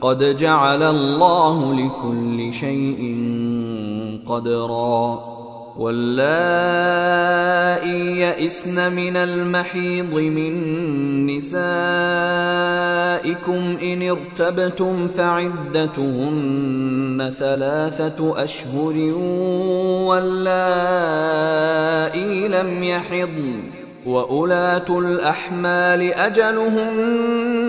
قد جعل الله لكل شيء قدرا. واللائي يئسن من المحيض من نسائكم إن ارتبتم فعدتهن ثلاثة أشهر واللائي لم يحضن. واولات الأحمال أجلهن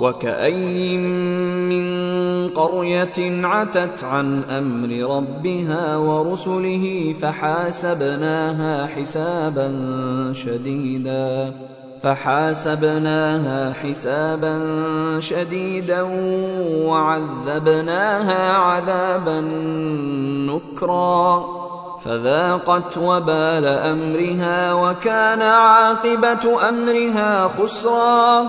وكأين من قرية عتت عن أمر ربها ورسله فحاسبناها حسابا شديدا فحاسبناها حسابا شديدا وعذبناها عذابا نكرا فذاقت وبال أمرها وكان عاقبة أمرها خسرا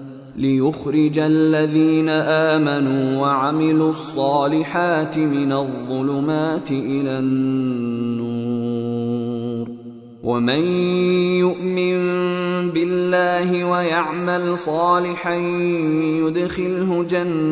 ليخرج الذين آمنوا وعملوا الصالحات من الظلمات إلى النور. ومن يؤمن بالله ويعمل صالحا يدخله جنات